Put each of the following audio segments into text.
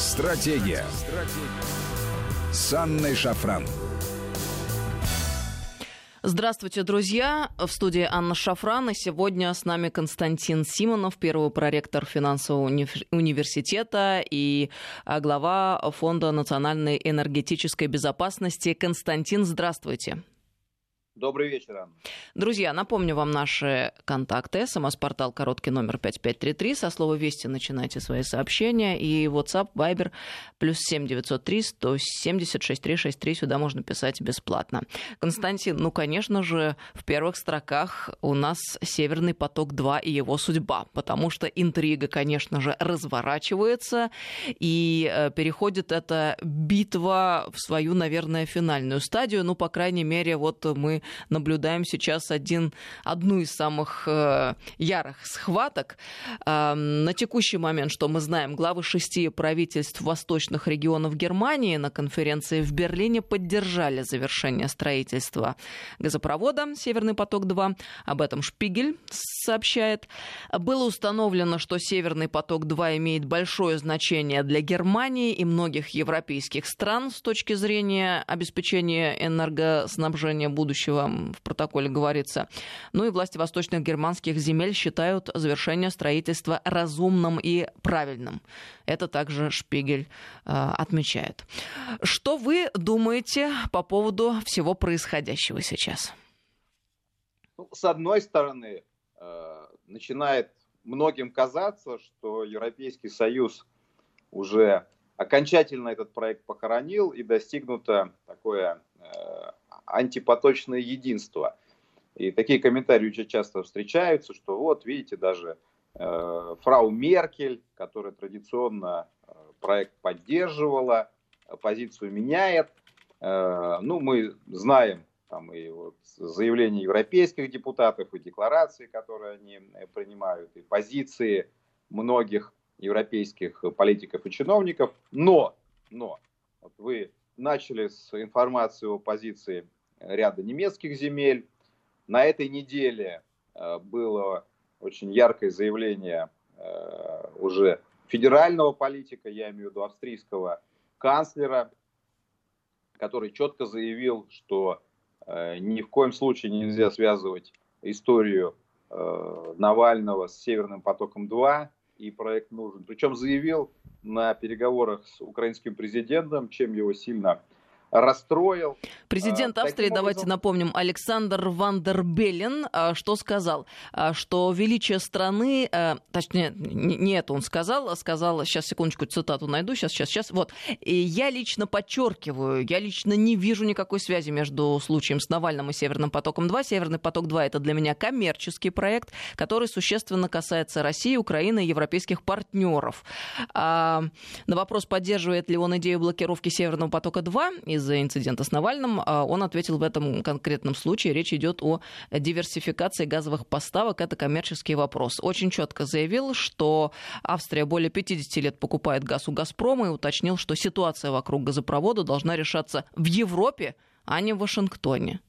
Стратегия. Стратегия. С Анной Шафран. Здравствуйте, друзья. В студии Анна Шафран. И сегодня с нами Константин Симонов, первый проректор финансового уни- университета и а, глава Фонда национальной энергетической безопасности. Константин, здравствуйте. Добрый вечер, Анна. Друзья, напомню вам наши контакты. СМС-портал короткий номер 5533. Со слова «Вести» начинайте свои сообщения. И WhatsApp, Viber, плюс 7903 170 6363. Сюда можно писать бесплатно. Константин, ну, конечно же, в первых строках у нас «Северный поток-2» и его судьба. Потому что интрига, конечно же, разворачивается. И э, переходит эта битва в свою, наверное, финальную стадию. Ну, по крайней мере, вот мы наблюдаем сейчас один, одну из самых э, ярых схваток. Э, на текущий момент, что мы знаем, главы шести правительств восточных регионов Германии на конференции в Берлине поддержали завершение строительства газопровода «Северный поток-2». Об этом Шпигель сообщает. Было установлено, что «Северный поток-2» имеет большое значение для Германии и многих европейских стран с точки зрения обеспечения энергоснабжения будущего в протоколе говорится. Ну и власти восточных германских земель считают завершение строительства разумным и правильным. Это также Шпигель э, отмечает. Что вы думаете по поводу всего происходящего сейчас? Ну, с одной стороны, э, начинает многим казаться, что Европейский Союз уже окончательно этот проект похоронил и достигнуто такое э, антипоточное единство. И такие комментарии очень часто встречаются, что вот, видите, даже э, фрау Меркель, которая традиционно э, проект поддерживала, позицию меняет. Э, ну, мы знаем там и вот заявления европейских депутатов, и декларации, которые они э, принимают, и позиции многих европейских политиков и чиновников. Но, но, вот вы начали с информации о позиции ряда немецких земель. На этой неделе э, было очень яркое заявление э, уже федерального политика, я имею в виду австрийского канцлера, который четко заявил, что э, ни в коем случае нельзя связывать историю Навального с Северным потоком-2, и проект нужен. Причем заявил на переговорах с украинским президентом, чем его сильно расстроил. Президент а, Австрии, давайте напомним, Александр Вандербеллен, а, что сказал? А, что величие страны, точнее, не это он сказал, сказал, сейчас, секундочку, цитату найду, сейчас, сейчас, сейчас, вот. И я лично подчеркиваю, я лично не вижу никакой связи между случаем с Навальным и Северным потоком-2. Северный поток-2 это для меня коммерческий проект, который существенно касается России, Украины и европейских партнеров. На вопрос, поддерживает ли он идею блокировки Северного потока-2 из из-за инцидента с Навальным, а, он ответил в этом конкретном случае. Речь идет о диверсификации газовых поставок. Это коммерческий вопрос. Очень четко заявил, что Австрия более 50 лет покупает газ у «Газпрома» и уточнил, что ситуация вокруг газопровода должна решаться в Европе, а не в Вашингтоне.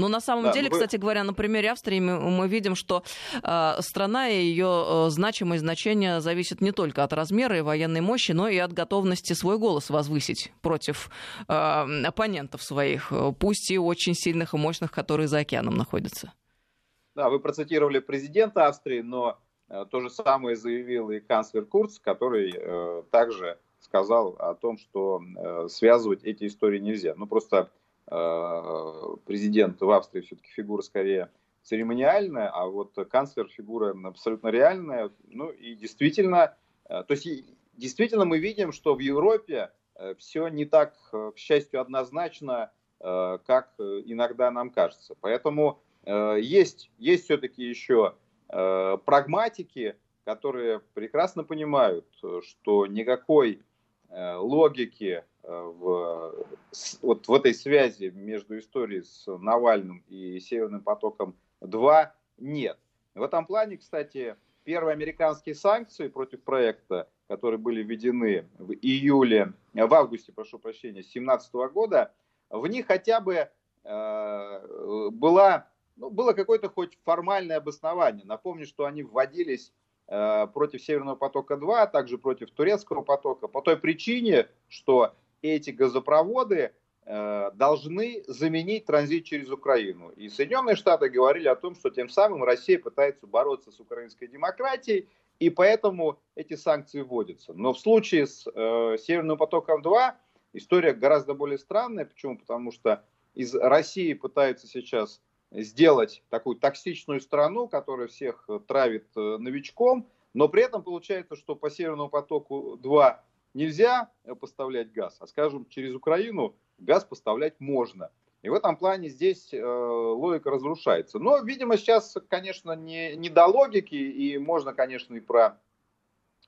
Но на самом да, деле, вы... кстати говоря, на примере Австрии мы, мы видим, что э, страна и ее э, значимость, значение зависит не только от размера и военной мощи, но и от готовности свой голос возвысить против э, оппонентов своих, пусть и очень сильных и мощных, которые за океаном находятся. Да, вы процитировали президента Австрии, но э, то же самое заявил и канцлер Курц, который э, также сказал о том, что э, связывать эти истории нельзя. Ну, просто Э, президент в Австрии все-таки фигура скорее церемониальная, а вот канцлер фигура абсолютно реальная. Ну и действительно, э, то есть действительно мы видим, что в Европе э, все не так, к счастью, однозначно, как иногда нам кажется. Поэтому есть, есть все-таки еще прагматики, которые прекрасно понимают, что никакой логики в, вот в этой связи между историей с Навальным и Северным потоком-2 нет. В этом плане, кстати, первые американские санкции против проекта, которые были введены в июле, в августе, прошу прощения, 2017 года, в них хотя бы э, была, ну, было какое-то хоть формальное обоснование. Напомню, что они вводились против Северного потока-2, а также против Турецкого потока по той причине, что эти газопроводы Э, должны заменить транзит через Украину. И Соединенные Штаты говорили о том, что тем самым Россия пытается бороться с украинской демократией, и поэтому эти санкции вводятся. Но в случае с э, Северным потоком-2 история гораздо более странная. Почему? Потому что из России пытаются сейчас сделать такую токсичную страну, которая всех травит э, новичком, но при этом получается, что по Северному потоку 2 нельзя поставлять газ, а, скажем, через Украину газ поставлять можно. И в этом плане здесь э, логика разрушается. Но, видимо, сейчас, конечно, не, не до логики, и можно, конечно, и про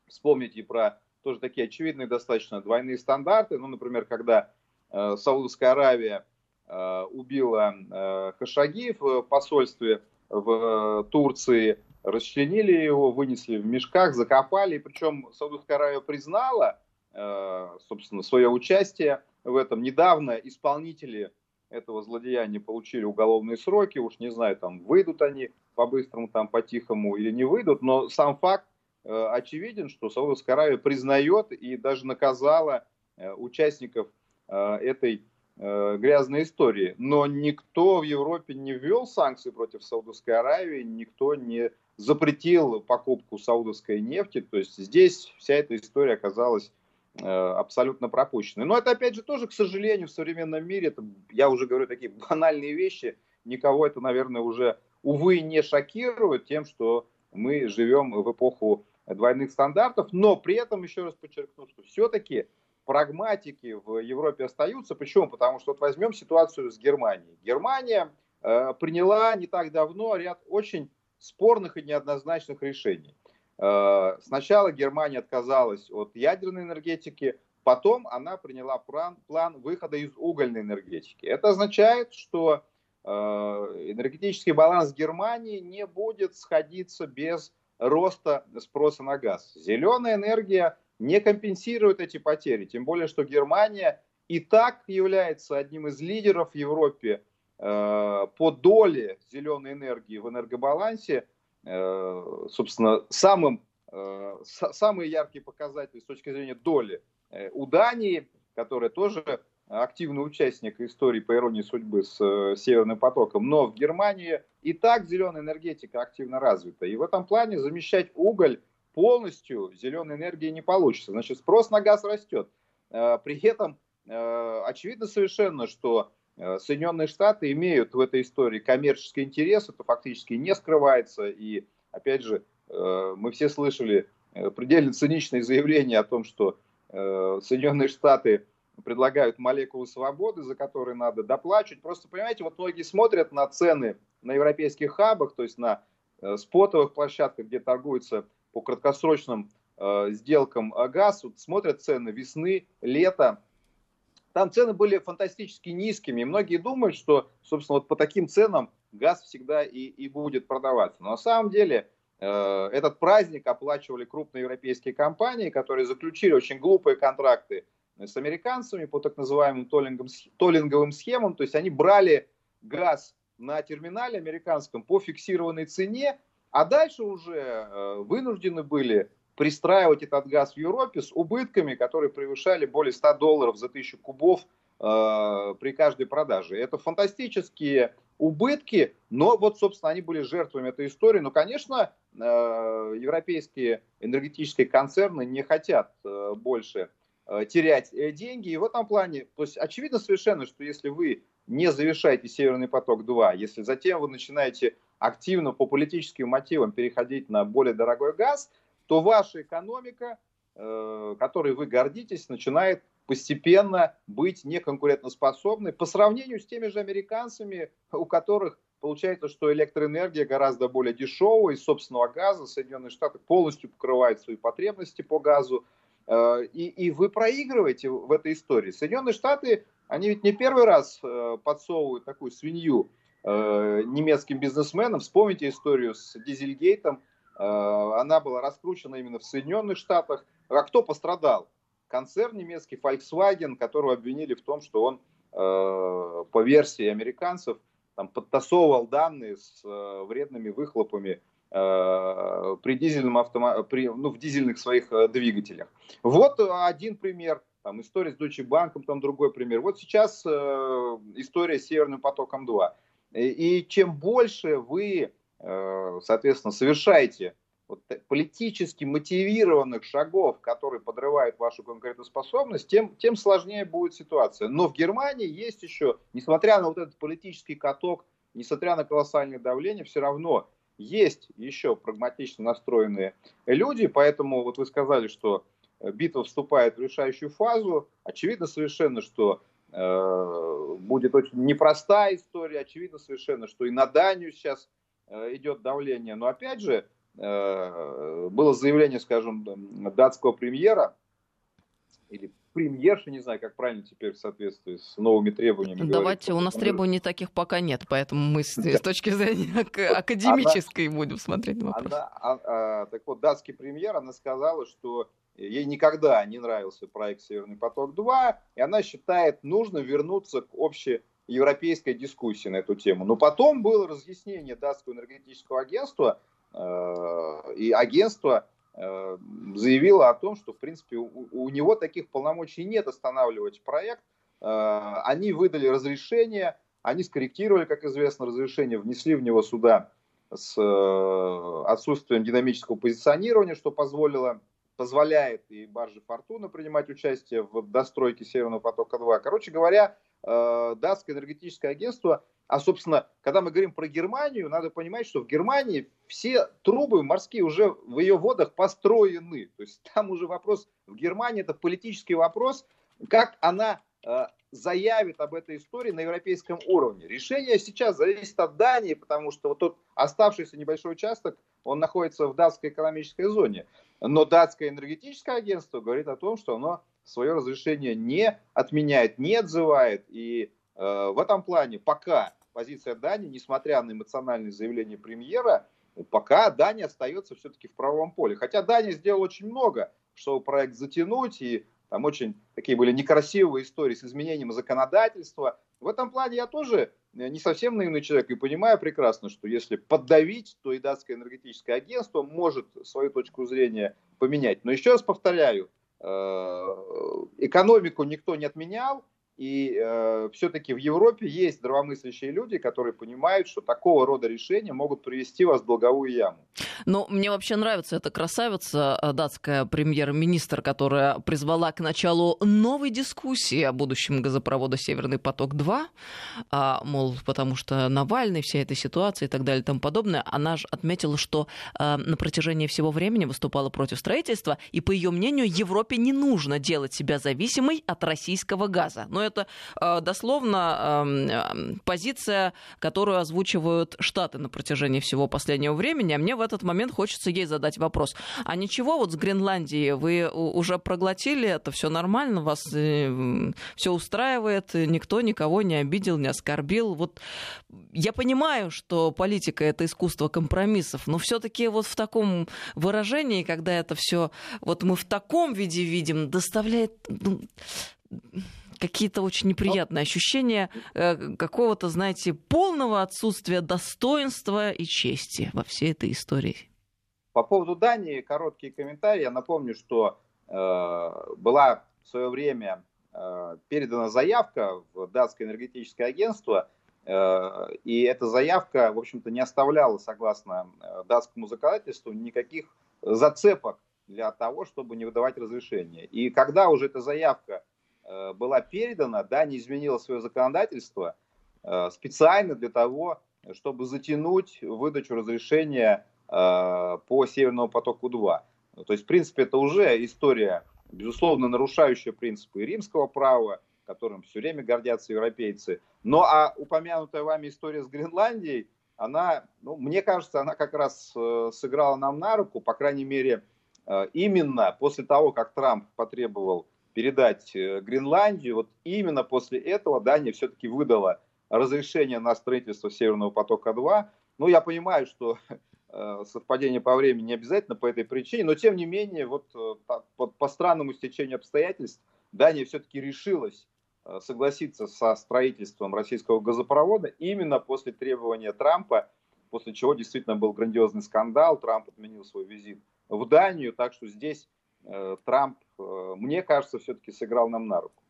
вспомнить и про тоже такие очевидные достаточно двойные стандарты. Ну, например, когда э, Саудовская Аравия э, убила э, Хашаги в посольстве в э, Турции, расчленили его, вынесли в мешках, закопали. Причем Саудовская Аравия признала, э, собственно, свое участие в этом. Недавно исполнители этого злодеяния получили уголовные сроки, уж не знаю, там выйдут они по-быстрому, там по-тихому или не выйдут, но сам факт э, очевиден, что Саудовская Аравия признает и даже наказала э, участников э, этой э, грязной истории. Но никто в Европе не ввел санкции против Саудовской Аравии, никто не запретил покупку саудовской нефти. То есть здесь вся эта история оказалась Э, абсолютно пропущены. Но это, опять же, тоже, к сожалению, в современном мире, это, я уже говорю такие банальные вещи, никого это, наверное, уже, увы, не шокирует тем, что мы живем в эпоху двойных стандартов, но при этом, еще раз подчеркну, что все-таки прагматики в Европе остаются. Почему? Потому что вот возьмем ситуацию с Германией. Германия э, приняла не так давно ряд очень спорных и неоднозначных решений. Э, сначала Германия отказалась от ядерной энергетики, потом она приняла план, план выхода из угольной энергетики. Это означает, что э, энергетический баланс Германии не будет сходиться без роста спроса на газ. Зеленая энергия не компенсирует эти потери, тем более, что Германия и так является одним из лидеров в Европе э, по доле зеленой энергии в энергобалансе – собственно, самым, э, самые яркие показатели с точки зрения доли э, у Дании, которая тоже активный участник истории, по иронии судьбы, с Северным потоком, но в Германии и так зеленая энергетика активно развита. И в этом плане замещать уголь полностью зеленой энергии не получится. Значит, спрос на газ растет. При этом очевидно совершенно, что Э, Соединенные Штаты имеют в этой истории коммерческий интерес, это фактически не скрывается. И, опять же, э, мы все слышали э, предельно циничные заявления о том, что Соединенные Штаты предлагают молекулы свободы, за которые надо доплачивать. Просто, понимаете, вот многие смотрят на цены на европейских хабах, то есть на спотовых площадках, где торгуются по краткосрочным сделкам газ, вот смотрят цены весны, лета, там цены были фантастически низкими. И многие думают, что, собственно, вот по таким ценам газ всегда и, и будет продаваться. Но на самом деле э, этот праздник оплачивали крупные европейские компании, которые заключили очень глупые контракты с американцами по так называемым толлинговым схемам. То есть они брали газ на терминале американском по фиксированной цене, а дальше уже э, вынуждены были пристраивать этот газ в Европе с убытками, которые превышали более 100 долларов за тысячу кубов э, при каждой продаже. Это фантастические убытки, но вот, собственно, они были жертвами этой истории. Но, конечно, э, европейские энергетические концерны не хотят э, больше э, терять э, деньги. И в этом плане, то есть очевидно совершенно, что если вы не завершаете Северный поток-2, если затем вы начинаете активно по политическим мотивам переходить на более дорогой газ – то ваша экономика, э, которой вы гордитесь, начинает постепенно быть неконкурентоспособной по сравнению с теми же американцами, у которых получается, что электроэнергия гораздо более дешевая, из собственного газа Соединенные Штаты полностью покрывают свои потребности по газу, э, и, и вы проигрываете в этой истории. Соединенные Штаты, они ведь не первый раз э, подсовывают такую свинью немецким бизнесменам. Вспомните историю с Дизельгейтом, она была раскручена именно в Соединенных Штатах. А кто пострадал? Концерн немецкий Volkswagen, которого обвинили в том, что он э, по версии американцев там, подтасовывал данные с э, вредными выхлопами при дизельном автомо... при, ну, в дизельных своих двигателях. Вот один пример. Там история с Deutsche Bank, там другой пример. Вот сейчас история с Северным потоком 2. И чем больше вы, соответственно, совершаете вот, политически мотивированных шагов, которые подрывают вашу конкурентоспособность, тем, тем сложнее будет ситуация. Но в Германии есть еще, несмотря на вот этот политический каток, несмотря на колоссальное давление, все равно есть еще прагматично настроенные люди, поэтому вот вы сказали, что э, битва вступает в решающую фазу. Очевидно совершенно, что э, будет очень непростая история. Очевидно совершенно, что и на Данию сейчас э, идет давление. Но опять же, Э, было заявление, скажем, датского премьера, или премьерши, не знаю, как правильно теперь в соответствии с новыми требованиями. Давайте, говорить. у нас требований таких пока нет, поэтому мы с, с точки зрения академической она, будем смотреть на вопрос. Она, а, а, так вот, датский премьер, она сказала, что ей никогда не нравился проект «Северный поток-2», и она считает нужно вернуться к общей европейской дискуссии на эту тему. Но потом было разъяснение датского энергетического агентства, Э, и агентство э, заявило о том, что, в принципе, у, него таких полномочий нет останавливать проект. Э, они выдали разрешение, они скорректировали, как известно, разрешение, внесли в него сюда с отсутствием динамического позиционирования, что позволило, позволяет и барже Фортуна принимать участие в достройке Северного потока-2. Короче говоря, датское энергетическое агентство а, собственно, когда мы говорим про Германию, надо понимать, что в Германии все трубы морские уже в ее водах построены. То есть там уже вопрос в Германии, это политический вопрос, как она э, заявит об этой истории на европейском уровне. Решение сейчас зависит от Дании, потому что вот тот оставшийся небольшой участок, он находится в датской экономической зоне. Но датское энергетическое агентство говорит о том, что оно свое разрешение не отменяет, не отзывает. И э, в этом плане пока позиция Дании, несмотря на эмоциональные заявления премьера, пока Дания остается все-таки в правом поле. Хотя Дания сделала очень много, чтобы проект затянуть, и там очень такие были некрасивые истории с изменением законодательства. В этом плане я тоже не совсем наивный человек и понимаю прекрасно, что если поддавить, то и датское энергетическое агентство может свою точку зрения поменять. Но еще раз повторяю, э, экономику никто не отменял, и э, все-таки в Европе есть здравомыслящие люди, которые понимают, что такого рода решения могут привести вас в долговую яму. Ну, мне вообще нравится эта красавица, э, датская премьер-министр, которая призвала к началу новой дискуссии о будущем газопровода «Северный поток-2», а, мол, потому что Навальный, вся эта ситуация и так далее и тому подобное. Она же отметила, что а, на протяжении всего времени выступала против строительства, и, по ее мнению, Европе не нужно делать себя зависимой от российского газа. Но это э, дословно э, позиция, которую озвучивают Штаты на протяжении всего последнего времени. А мне в этот момент хочется ей задать вопрос. А ничего, вот с Гренландией вы уже проглотили, это все нормально, вас э, все устраивает, никто никого не обидел, не оскорбил. Вот я понимаю, что политика это искусство компромиссов, но все-таки вот в таком выражении, когда это все вот мы в таком виде видим, доставляет ну, какие-то очень неприятные ощущения э, какого-то, знаете, полного отсутствия достоинства и чести во всей этой истории. По поводу Дании короткий комментарий. Я напомню, что э, была в свое время э, передана заявка в датское энергетическое агентство, э, и эта заявка, в общем-то, не оставляла, согласно э, датскому законодательству, никаких зацепок для того, чтобы не выдавать разрешение. И когда уже эта заявка была передана, да, не изменила свое законодательство э, специально для того, чтобы затянуть выдачу разрешения э, по Северному потоку-2. То есть, в принципе, это уже история, безусловно, нарушающая принципы римского права, которым все время гордятся европейцы. Но а упомянутая вами история с Гренландией, она, ну, мне кажется, она как раз сыграла нам на руку, по крайней мере, именно после того, как Трамп потребовал передать э, Гренландию, вот именно после этого Дания все-таки выдала разрешение на строительство Северного потока-2. Ну, я понимаю, что э, совпадение по времени не обязательно по этой причине, но тем не менее, вот э, по, по странному стечению обстоятельств, Дания все-таки решилась согласиться со строительством российского газопровода именно после требования Трампа после чего действительно был грандиозный скандал, Трамп отменил свой визит в Данию, так что здесь Трамп, мне кажется, все-таки сыграл нам на руку.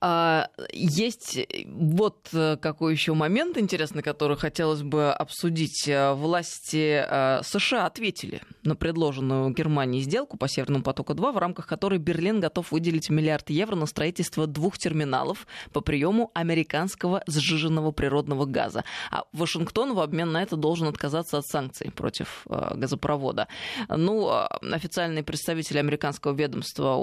А, есть вот э, какой еще момент интересный, который хотелось бы обсудить. Э, власти э, США ответили на предложенную Германии сделку по Северному потоку-2, в рамках которой Берлин готов выделить миллиард евро на строительство двух терминалов по приему американского сжиженного природного газа. А Вашингтон в обмен на это должен отказаться от санкций против газопровода. Ну, официальный представитель американского ведомства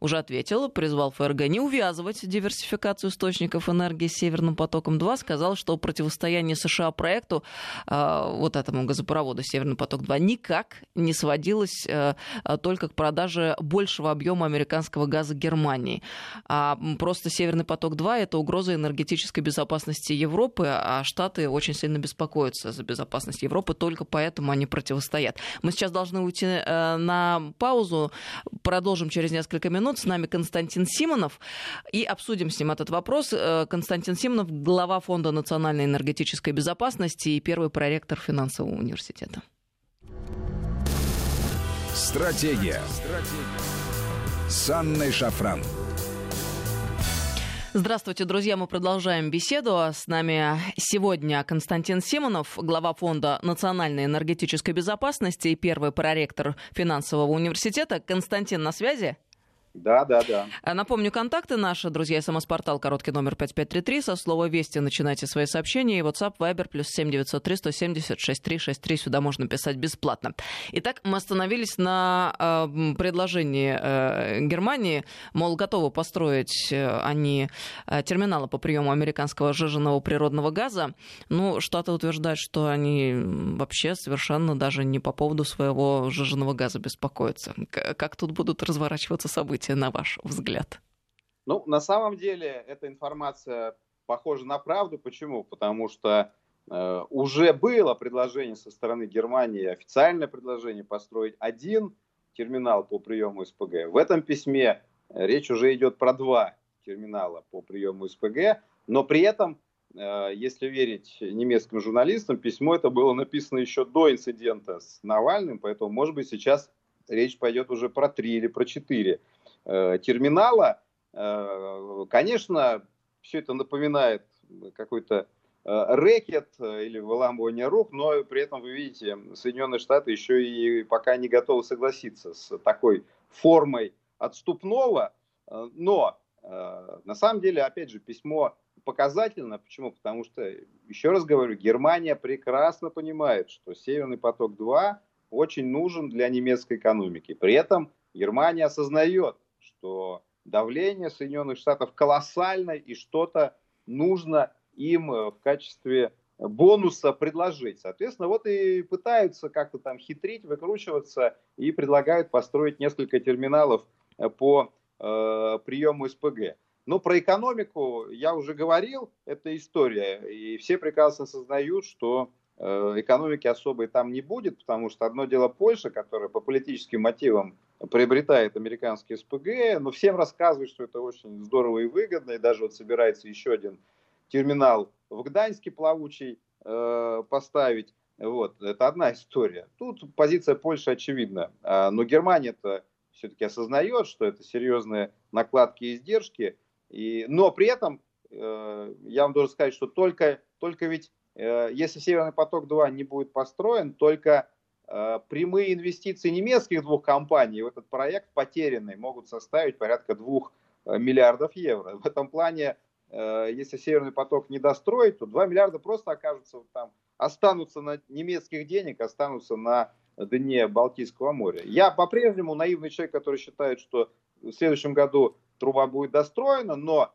уже ответил, призвал ФРГ не увязывать поддерживать диверсификацию источников энергии Северным потоком-2, сказал, что противостояние США проекту, э, вот этому газопроводу Северный поток-2, никак не сводилось э, только к продаже большего объема американского газа Германии. А просто Северный поток-2 это угроза энергетической безопасности Европы, а Штаты очень сильно беспокоятся за безопасность Европы, только поэтому они противостоят. Мы сейчас должны уйти э, на паузу, продолжим через несколько минут. С нами Константин Симонов. И обсудим с ним этот вопрос. Э, Константин Симонов, глава Фонда национальной энергетической безопасности и первый проректор финансового университета. Стратегия. Стратегия. С Анной Шафран. Здравствуйте, друзья. Мы продолжаем беседу. С нами сегодня Константин Симонов, глава Фонда национальной энергетической безопасности и первый проректор финансового университета. Константин, на связи? Да, да, да. А, напомню, контакты наши, друзья, смс-портал, короткий номер 5533, со слова «Вести» начинайте свои сообщения, и WhatsApp, Viber, плюс 7903 170 6363, сюда можно писать бесплатно. Итак, мы остановились на э, предложении э, Германии, мол, готовы построить э, они э, терминалы по приему американского жиженного природного газа. Ну, Штаты утверждают, что они вообще совершенно даже не по поводу своего жиженного газа беспокоятся. Как тут будут разворачиваться события? События, на ваш взгляд? Ну, на самом деле, эта информация похожа на правду. Почему? Потому что э, уже было предложение со стороны Германии, официальное предложение построить один терминал по приему СПГ. В этом письме речь уже идет про два терминала по приему СПГ, но при этом, э, если верить немецким журналистам, письмо это было написано еще до инцидента с Навальным, поэтому, может быть, сейчас речь пойдет уже про три или про четыре Э, терминала. Э, конечно, все это напоминает какой-то э, рэкет или выламывание рук, но при этом вы видите, Соединенные Штаты еще и пока не готовы согласиться с такой формой отступного, но на самом деле, опять же, письмо показательно. Почему? Потому что, еще раз говорю, Германия прекрасно понимает, что Северный поток-2 очень нужен для немецкой экономики. При этом Германия осознает, что давление Соединенных Штатов колоссальное и что-то нужно им э, в качестве бонуса предложить. Соответственно, вот и пытаются как-то там хитрить, выкручиваться и предлагают построить несколько терминалов э, по э, приему СПГ. Но про экономику я уже говорил, это история. И все прекрасно сознают, что экономики особой там не будет, потому что одно дело Польша, которая по политическим мотивам приобретает американский СПГ, но всем рассказывают, что это очень здорово и выгодно, и даже вот собирается еще один терминал в Гданьске плавучий э, поставить. Вот, это одна история. Тут позиция Польши очевидна. А, но Германия-то все-таки осознает, что это серьезные накладки и издержки. И, но при этом э, я вам должен сказать, что только, только ведь, э, если Северный поток-2 не будет построен, только Э, прямые инвестиции немецких двух компаний в этот проект потерянный могут составить порядка двух э, миллиардов евро. В этом плане, э, если Северный поток не достроить, то 2 миллиарда просто окажутся там, останутся на немецких денег, останутся на дне Балтийского моря. Я по-прежнему наивный человек, который считает, что в следующем году труба будет достроена, но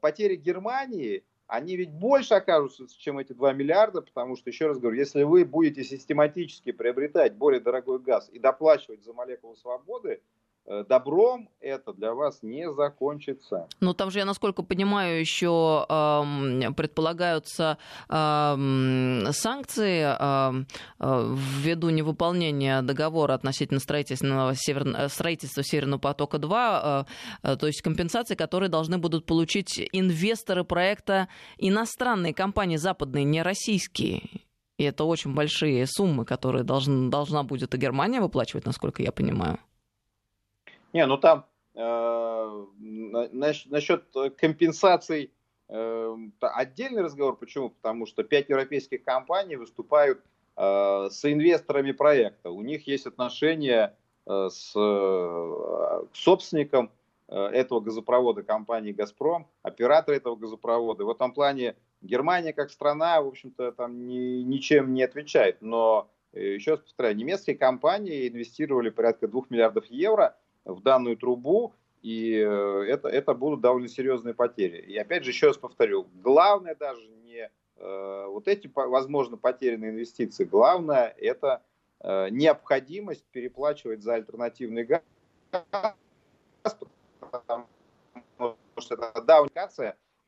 потери Германии они ведь больше окажутся, чем эти 2 миллиарда, потому что, еще раз говорю, если вы будете систематически приобретать более дорогой газ и доплачивать за молекулу свободы, добром это для вас не закончится. Ну, там же, я насколько понимаю, еще э, предполагаются э, санкции э, ввиду невыполнения договора относительно строительства, север... строительства Северного потока-2, э, то есть компенсации, которые должны будут получить инвесторы проекта иностранные компании западные, не российские. И это очень большие суммы, которые должен, должна будет и Германия выплачивать, насколько я понимаю. Не, ну там э, насчет компенсаций э, отдельный разговор. Почему? Потому что пять европейских компаний выступают э, с инвесторами проекта. У них есть отношения э, с э, собственником э, этого газопровода компании «Газпром», оператор этого газопровода. В этом плане Германия как страна, в общем-то, там ни, ничем не отвечает. Но, еще раз повторяю, немецкие компании инвестировали порядка 2 миллиардов евро в данную трубу, и э, это, это будут довольно серьезные потери. И опять же, еще раз повторю, главное даже не э, вот эти, возможно, потерянные инвестиции, главное это э, необходимость переплачивать за альтернативный газ, потому что это да,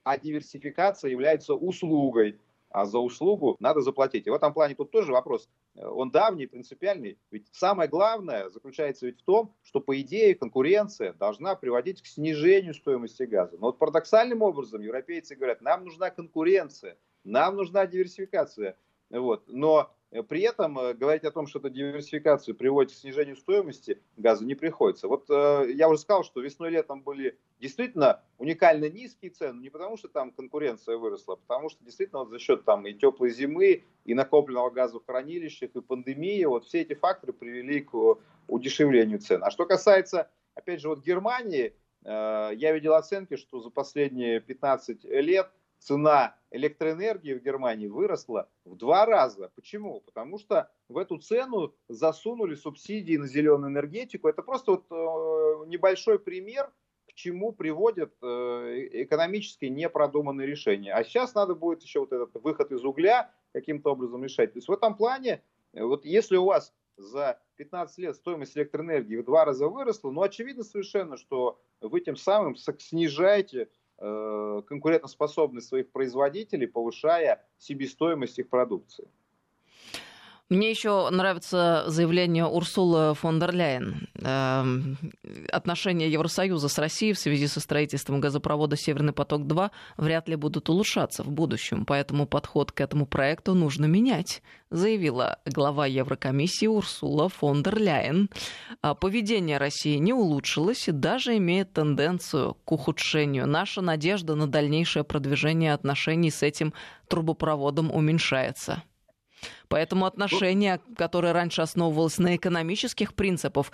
а диверсификация является услугой, а за услугу надо заплатить. И в этом плане тут тоже вопрос, э, он давний, принципиальный. Ведь самое главное заключается ведь в том, что по идее конкуренция должна приводить к снижению стоимости газа. Но вот парадоксальным образом европейцы говорят, нам нужна конкуренция, нам нужна диверсификация. Вот. Но при этом э, говорить о том, что эта диверсификация приводит к снижению стоимости газа, не приходится. Вот э, я уже сказал, что весной и летом были действительно уникально низкие цены, не потому что там конкуренция выросла, а потому что действительно вот за счет там и теплой зимы, и накопленного газа в хранилищах, и пандемии, вот все эти факторы привели к удешевлению цен. А что касается, опять же, вот Германии, я видел оценки, что за последние 15 лет цена электроэнергии в Германии выросла в два раза. Почему? Потому что в эту цену засунули субсидии на зеленую энергетику. Это просто вот э, небольшой пример, к чему приводят э, экономически непродуманные решения. А сейчас надо будет еще вот этот выход из угля каким-то образом решать. То есть в этом плане, э, вот если у вас за 15 лет стоимость электроэнергии в два раза выросла, ну очевидно совершенно, что вы тем самым снижаете Э, конкурентоспособность своих производителей, повышая себестоимость их продукции. Мне еще нравится заявление Урсулы фон дер Ляйен. Эм, отношения Евросоюза с Россией в связи со строительством газопровода «Северный поток-2» вряд ли будут улучшаться в будущем, поэтому подход к этому проекту нужно менять, заявила глава Еврокомиссии Урсула фон дер Ляйен. А поведение России не улучшилось и даже имеет тенденцию к ухудшению. Наша надежда на дальнейшее продвижение отношений с этим трубопроводом уменьшается. Поэтому отношение, которое раньше основывалось на экономических принципах,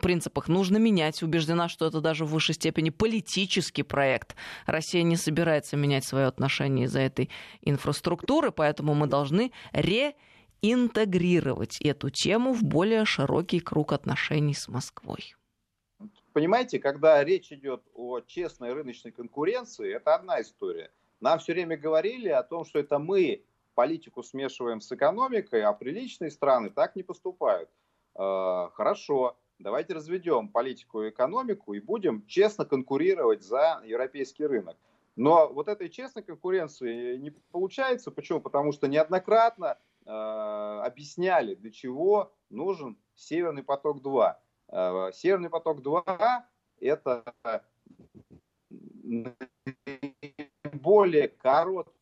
принципах, нужно менять. Убеждена, что это даже в высшей степени политический проект. Россия не собирается менять свое отношение из-за этой инфраструктуры, поэтому мы должны реинтегрировать эту тему в более широкий круг отношений с Москвой. Понимаете, когда речь идет о честной рыночной конкуренции, это одна история. Нам все время говорили о том, что это мы политику смешиваем с экономикой, а приличные страны так не поступают. Э, хорошо, давайте разведем политику и экономику и будем честно конкурировать за европейский рынок. Но вот этой честной конкуренции не получается. Почему? Потому что неоднократно э, объясняли, для чего нужен Северный поток-2. Э, Северный поток-2 это более короткий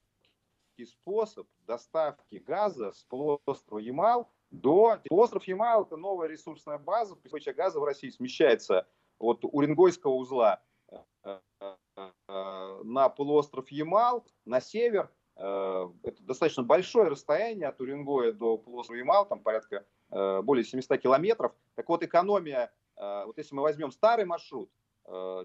способ доставки газа с полуострова Ямал до... Полуостров Ямал – это новая ресурсная база, добыча газа в России смещается от Уренгойского узла э, э, на полуостров Ямал, на север. Э, это достаточно большое расстояние от Уренгоя до полуострова Ямал, там порядка более 700 километров. Так вот, экономия, вот если мы возьмем старый маршрут, Э,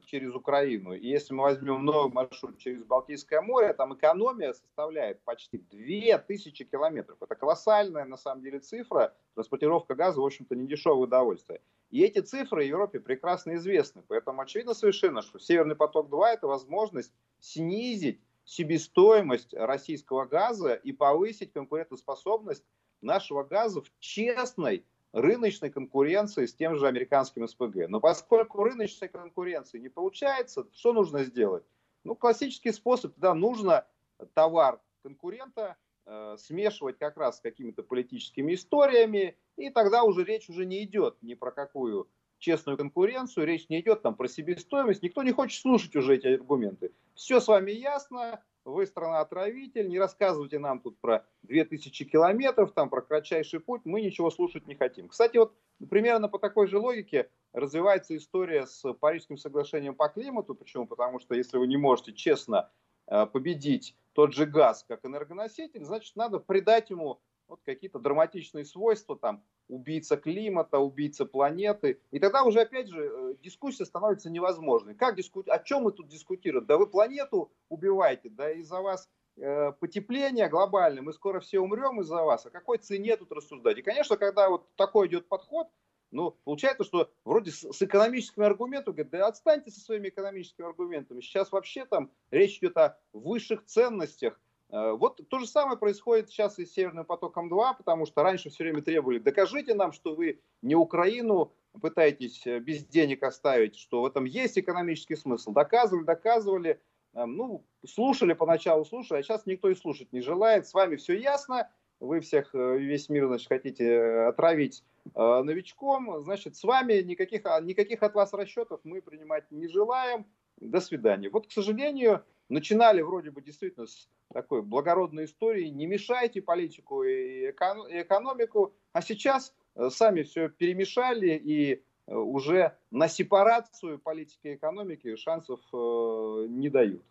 через Украину. И если мы возьмем новый маршрут через Балтийское море, там экономия составляет почти 2000 километров. Это колоссальная на самом деле цифра. Транспортировка газа, в общем-то, не дешевое удовольствие. И эти цифры Европе прекрасно известны. Поэтому очевидно совершенно, что Северный поток-2 это возможность снизить себестоимость российского газа и повысить конкурентоспособность нашего газа в честной рыночной конкуренции с тем же американским СПГ. Но поскольку рыночной конкуренции не получается, что нужно сделать? Ну, классический способ, да, нужно товар конкурента э, смешивать как раз с какими-то политическими историями, и тогда уже речь уже не идет ни про какую честную конкуренцию, речь не идет там про себестоимость, никто не хочет слушать уже эти аргументы. Все с вами ясно, вы страна-отравитель, не рассказывайте нам тут про 2000 километров, там про кратчайший путь, мы ничего слушать не хотим. Кстати, вот примерно по такой же логике развивается история с Парижским соглашением по климату. Почему? Потому что если вы не можете честно э, победить тот же газ как энергоноситель, значит, надо придать ему вот какие-то драматичные свойства, там, убийца климата, убийца планеты. И тогда уже, опять же, э, дискуссия становится невозможной. Как диску... О чем мы тут дискутируем? Да вы планету убиваете, да из-за вас э, потепление глобальное, мы скоро все умрем из-за вас. О какой цене тут рассуждать? И, конечно, когда вот такой идет подход, ну, получается, что вроде с, с экономическими аргументами, говорят, да отстаньте со своими экономическими аргументами. Сейчас вообще там речь идет о высших ценностях, вот то же самое происходит сейчас и с Северным потоком-2, потому что раньше все время требовали, докажите нам, что вы не Украину пытаетесь э, без денег оставить, что в этом есть экономический смысл. Доказывали, доказывали, э, ну, слушали поначалу, слушали, а сейчас никто и слушать не желает. С вами все ясно, вы всех, весь мир, значит, хотите отравить новичком, значит, с вами никаких, никаких от вас расчетов мы принимать не желаем. До свидания. Вот, к сожалению, начинали вроде бы действительно с такой благородной истории, не мешайте политику и экономику, а сейчас э, сами все перемешали и э, уже на сепарацию политики и экономики шансов э, не дают.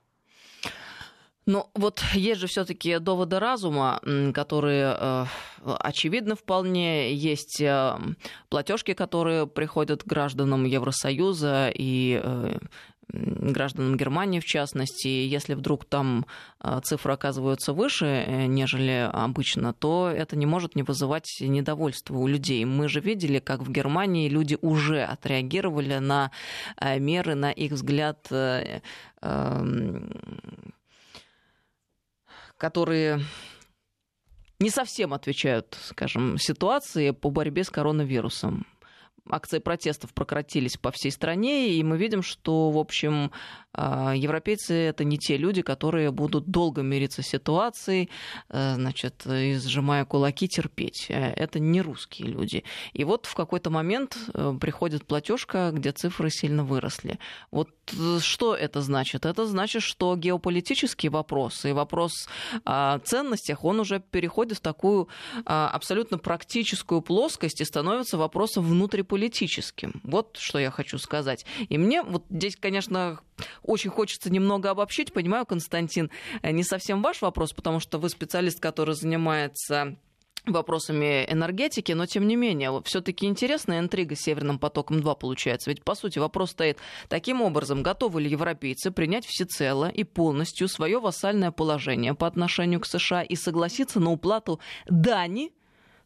Ну, вот есть же все-таки доводы разума, которые э, очевидны вполне. Есть э, платежки, которые приходят гражданам Евросоюза и э, гражданам Германии в частности, если вдруг там а, цифры оказываются выше, э, нежели обычно, то это не может не вызывать недовольства у людей. Мы же видели, как в Германии люди уже отреагировали на э, меры, на их взгляд, э, эм, которые не совсем отвечают, скажем, ситуации по борьбе с коронавирусом акции протестов прократились по всей стране, и мы видим, что, в общем, европейцы это не те люди, которые будут долго мириться с ситуацией, э, значит, и сжимая кулаки терпеть. Э, это не русские люди. И вот в какой-то момент э, приходит платежка, где цифры сильно выросли. Вот что это значит? Это значит, что геополитический вопрос и вопрос о ценностях, он уже переходит в такую а, абсолютно практическую плоскость и становится вопросом внутриполитическим. Вот что я хочу сказать. И мне вот здесь, конечно, очень хочется немного обобщить. Понимаю, Константин, э, не совсем ваш вопрос, потому что вы специалист, который занимается вопросами энергетики, но тем не менее, все-таки интересная интрига с Северным потоком 2 получается. Ведь, по сути, вопрос стоит таким образом, готовы ли европейцы принять всецело и полностью свое вассальное положение по отношению к США и согласиться на уплату дани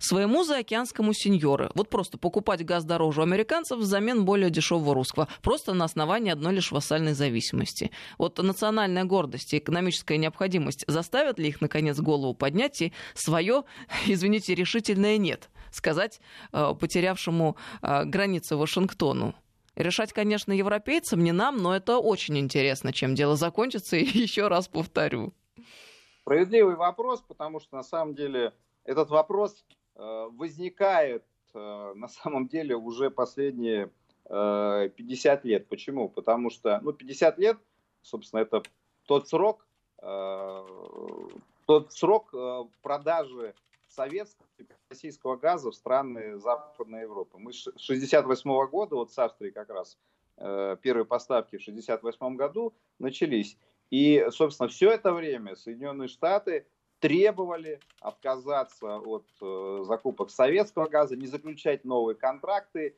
своему заокеанскому сеньору. Вот просто покупать газ дороже у американцев взамен более дешевого русского. Просто на основании одной лишь вассальной зависимости. Вот национальная гордость и экономическая необходимость заставят ли их, наконец, голову поднять и свое, извините, решительное «нет» сказать э, потерявшему э, границы Вашингтону? Решать, конечно, европейцам, не нам, но это очень интересно, чем дело закончится, и еще раз повторю. Справедливый вопрос, потому что на самом деле этот вопрос возникает э, на самом деле уже последние 50 э, лет. Почему? Потому что ну, 50 лет, собственно, это тот срок, тот срок продажи советского российского газа в страны Западной Европы. Мы с 68 года, вот с Австрии как раз, первые поставки в 68 году начались. И, собственно, все это время Соединенные Штаты требовали отказаться от э, закупок советского газа, не заключать новые контракты.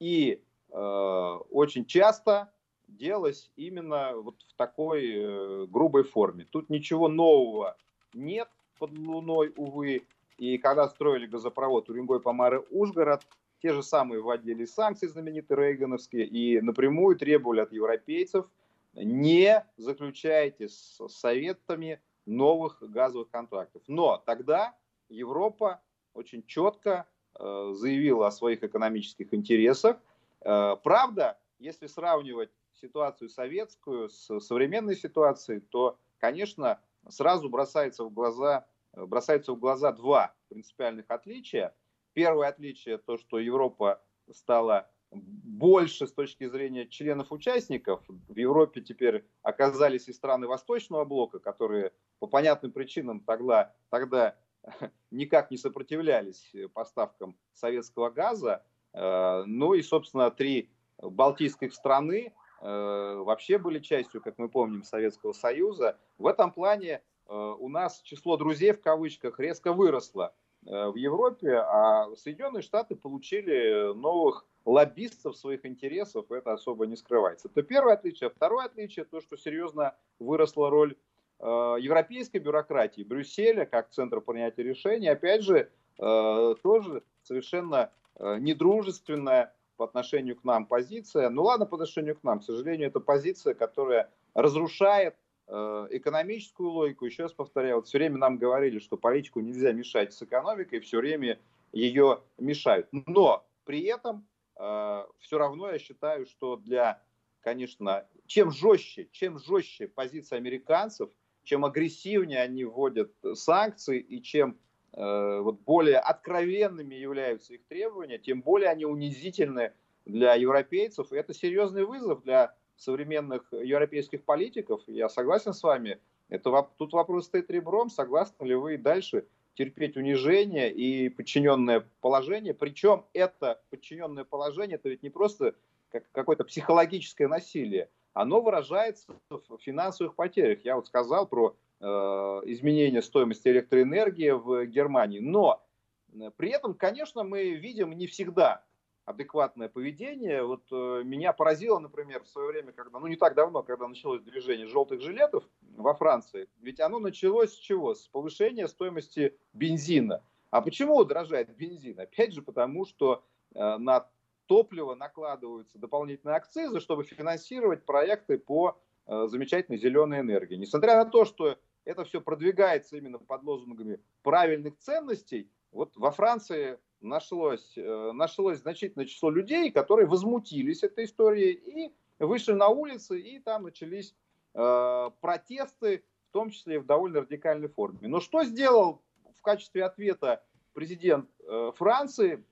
И э, очень часто делалось именно вот в такой э, грубой форме. Тут ничего нового нет под Луной, увы. И когда строили газопровод Уренгой, Помары, Ужгород, те же самые вводили санкции знаменитые рейгановские и напрямую требовали от европейцев не заключайте с советами новых газовых контрактов. Но тогда Европа очень четко э, заявила о своих экономических интересах. Э, правда, если сравнивать ситуацию советскую с современной ситуацией, то, конечно, сразу бросается в глаза, бросается в глаза два принципиальных отличия. Первое отличие то, что Европа стала больше с точки зрения членов-участников. В Европе теперь оказались и страны Восточного блока, которые по понятным причинам тогда, тогда никак не сопротивлялись поставкам советского газа. Э, ну и, собственно, три балтийских страны э, вообще были частью, как мы помним, Советского Союза. В этом плане э, у нас число друзей в кавычках резко выросло в Европе, а Соединенные Штаты получили новых лоббистов своих интересов, это особо не скрывается. Это первое отличие. Второе отличие, то, что серьезно выросла роль Э, европейской бюрократии, Брюсселя как центр принятия решений, опять же, э, тоже совершенно э, недружественная по отношению к нам позиция. Ну ладно, по отношению к нам, к сожалению, это позиция, которая разрушает экономическую логику. Еще раз повторяю, вот все время нам говорили, что политику нельзя мешать с экономикой, все время ее мешают. Но при этом все равно я считаю, что для, конечно, чем жестче, чем жестче позиция американцев – чем агрессивнее они вводят санкции и чем э, вот более откровенными являются их требования, тем более они унизительны для европейцев. И это серьезный вызов для современных европейских политиков. Я согласен с вами. Это, тут вопрос стоит ребром. Согласны ли вы и дальше терпеть унижение и подчиненное положение? Причем это подчиненное положение, это ведь не просто как какое-то психологическое насилие, оно выражается в финансовых потерях. Я вот сказал про э, изменение стоимости электроэнергии в Германии. Но э, при этом, конечно, мы видим не всегда адекватное поведение. Вот э, меня поразило, например, в свое время, когда, ну не так давно, когда началось движение желтых жилетов во Франции, ведь оно началось с чего? С повышения стоимости бензина. А почему дорожает бензин? Опять же, потому что на топливо накладываются дополнительные акцизы, чтобы финансировать проекты по э, замечательной зеленой энергии. Несмотря на то, что это все продвигается именно под лозунгами правильных ценностей, вот во Франции нашлось, э, нашлось значительное число людей, которые возмутились этой историей и вышли на улицы, и там начались э, протесты, в том числе и в довольно радикальной форме. Но что сделал в качестве ответа президент Франции?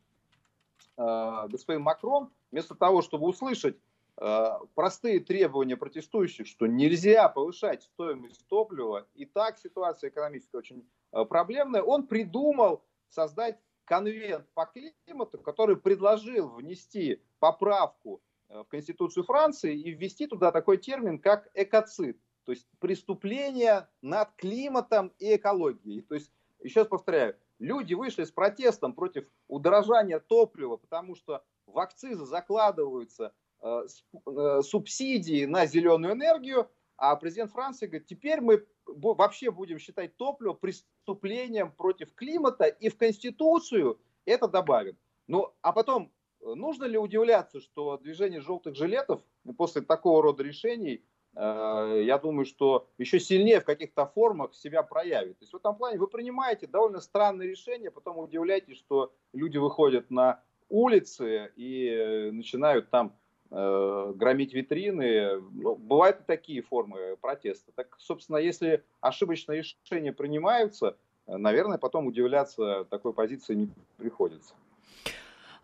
Э, господин Макрон, вместо того, чтобы услышать э, простые требования протестующих, что нельзя повышать стоимость топлива, и так ситуация экономическая очень э, проблемная, он придумал создать конвент по климату, который предложил внести поправку в Конституцию Франции и ввести туда такой термин, как экоцид, то есть преступление над климатом и экологией. То есть, еще раз повторяю, Люди вышли с протестом против удорожания топлива, потому что в акцизы закладываются э, э, субсидии на зеленую энергию, а президент Франции говорит, теперь мы вообще будем считать топливо преступлением против климата и в Конституцию это добавим. Ну, а потом, э, нужно ли удивляться, что движение желтых жилетов после такого рода решений я думаю, что еще сильнее в каких-то формах себя проявит. То есть в этом плане вы принимаете довольно странные решения, потом удивляетесь, что люди выходят на улицы и э, начинают там э, громить витрины. Ну, бывают и такие формы протеста. Так, собственно, если ошибочные решения принимаются, наверное, потом удивляться такой позиции не приходится.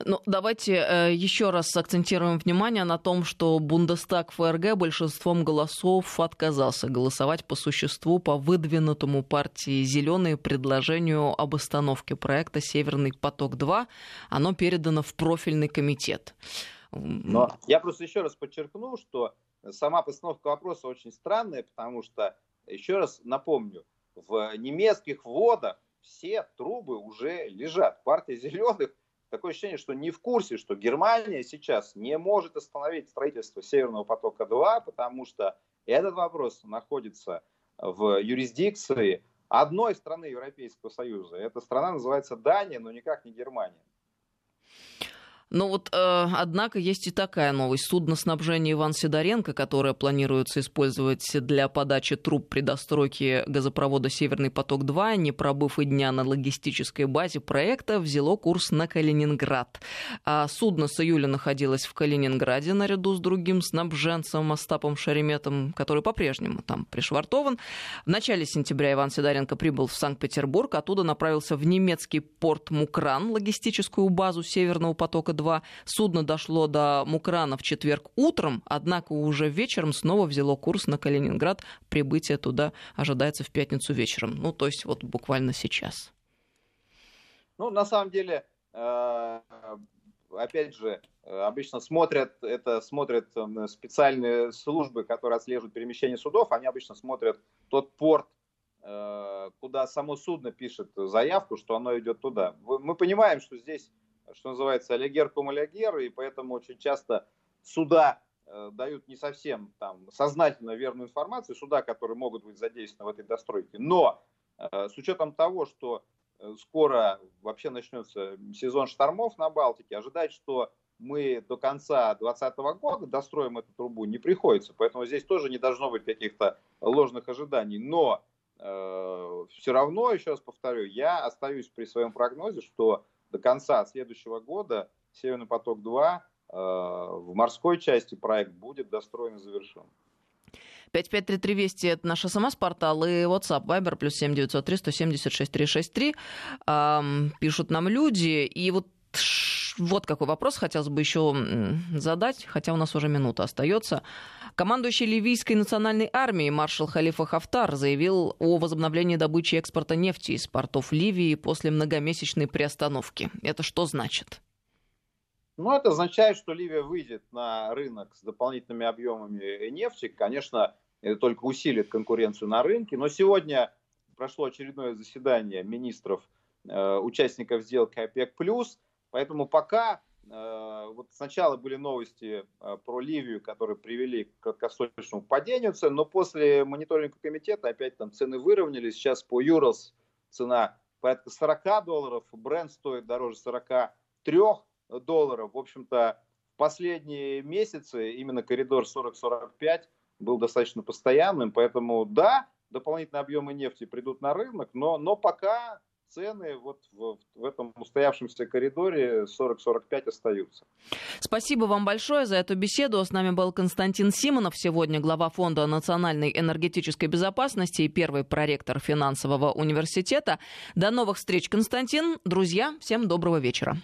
Ну, давайте э, еще раз акцентируем внимание на том, что Бундестаг ФРГ большинством голосов отказался голосовать по существу по выдвинутому партии «Зеленые» предложению об остановке проекта «Северный поток-2». Оно передано в профильный комитет. Но я просто еще раз подчеркну, что сама постановка вопроса очень странная, потому что, еще раз напомню, в немецких водах все трубы уже лежат. Партия зеленых такое ощущение, что не в курсе, что Германия сейчас не может остановить строительство Северного потока-2, потому что этот вопрос находится в юрисдикции одной страны Европейского Союза. Эта страна называется Дания, но никак не Германия. Но вот, э, однако, есть и такая новость. Судно снабжения Иван Сидоренко, которое планируется использовать для подачи труб при достройке газопровода «Северный поток-2», не пробыв и дня на логистической базе проекта, взяло курс на Калининград. А судно с июля находилось в Калининграде наряду с другим снабженцем Остапом Шереметом, который по-прежнему там пришвартован. В начале сентября Иван Сидоренко прибыл в Санкт-Петербург, оттуда направился в немецкий порт Мукран, логистическую базу «Северного потока 2. Судно дошло до Мукрана в четверг утром, однако уже вечером снова взяло курс на Калининград. Прибытие туда ожидается в пятницу вечером. Ну, то есть вот буквально сейчас. Ну, на самом деле, э, опять же, обычно смотрят, это смотрят специальные службы, которые отслеживают перемещение судов, они обычно смотрят тот порт, Э, куда само судно пишет заявку, что оно идет туда. Мы понимаем, что здесь, что называется, аллигер кум аллигер, и поэтому очень часто суда э, дают не совсем там сознательно верную информацию, суда, которые могут быть задействованы в этой достройке. Но э, с учетом того, что скоро вообще начнется сезон штормов на Балтике, ожидать, что мы до конца 2020 года достроим эту трубу не приходится. Поэтому здесь тоже не должно быть каких-то ложных ожиданий. Но Э, все равно, еще раз повторю, я остаюсь при своем прогнозе, что до конца следующего года Северный поток-2 э, в морской части проект будет достроен и завершен. 5533 Вести – это наш СМС-портал и WhatsApp, Viber, плюс 7903 176 363. Эм, пишут нам люди. И вот вот какой вопрос хотелось бы еще задать, хотя у нас уже минута остается. Командующий ливийской национальной армией маршал Халифа Хафтар заявил о возобновлении добычи и экспорта нефти из портов Ливии после многомесячной приостановки. Это что значит? Ну, это означает, что Ливия выйдет на рынок с дополнительными объемами нефти. Конечно, это только усилит конкуренцию на рынке. Но сегодня прошло очередное заседание министров, э, участников сделки ОПЕК+. Поэтому пока вот сначала были новости э, про Ливию, которые привели к краткосрочному падению цен, но после мониторинга комитета опять там цены выровнялись. Сейчас по Юрос цена порядка 40 долларов, бренд стоит дороже 43 долларов. В общем-то, в последние месяцы именно коридор 40-45 был достаточно постоянным, поэтому да, дополнительные объемы нефти придут на рынок, но, но пока цены вот в, в этом устоявшемся коридоре 40-45 остаются. Спасибо вам большое за эту беседу. С нами был Константин Симонов, сегодня глава Фонда национальной энергетической безопасности и первый проректор финансового университета. До новых встреч, Константин. Друзья, всем доброго вечера.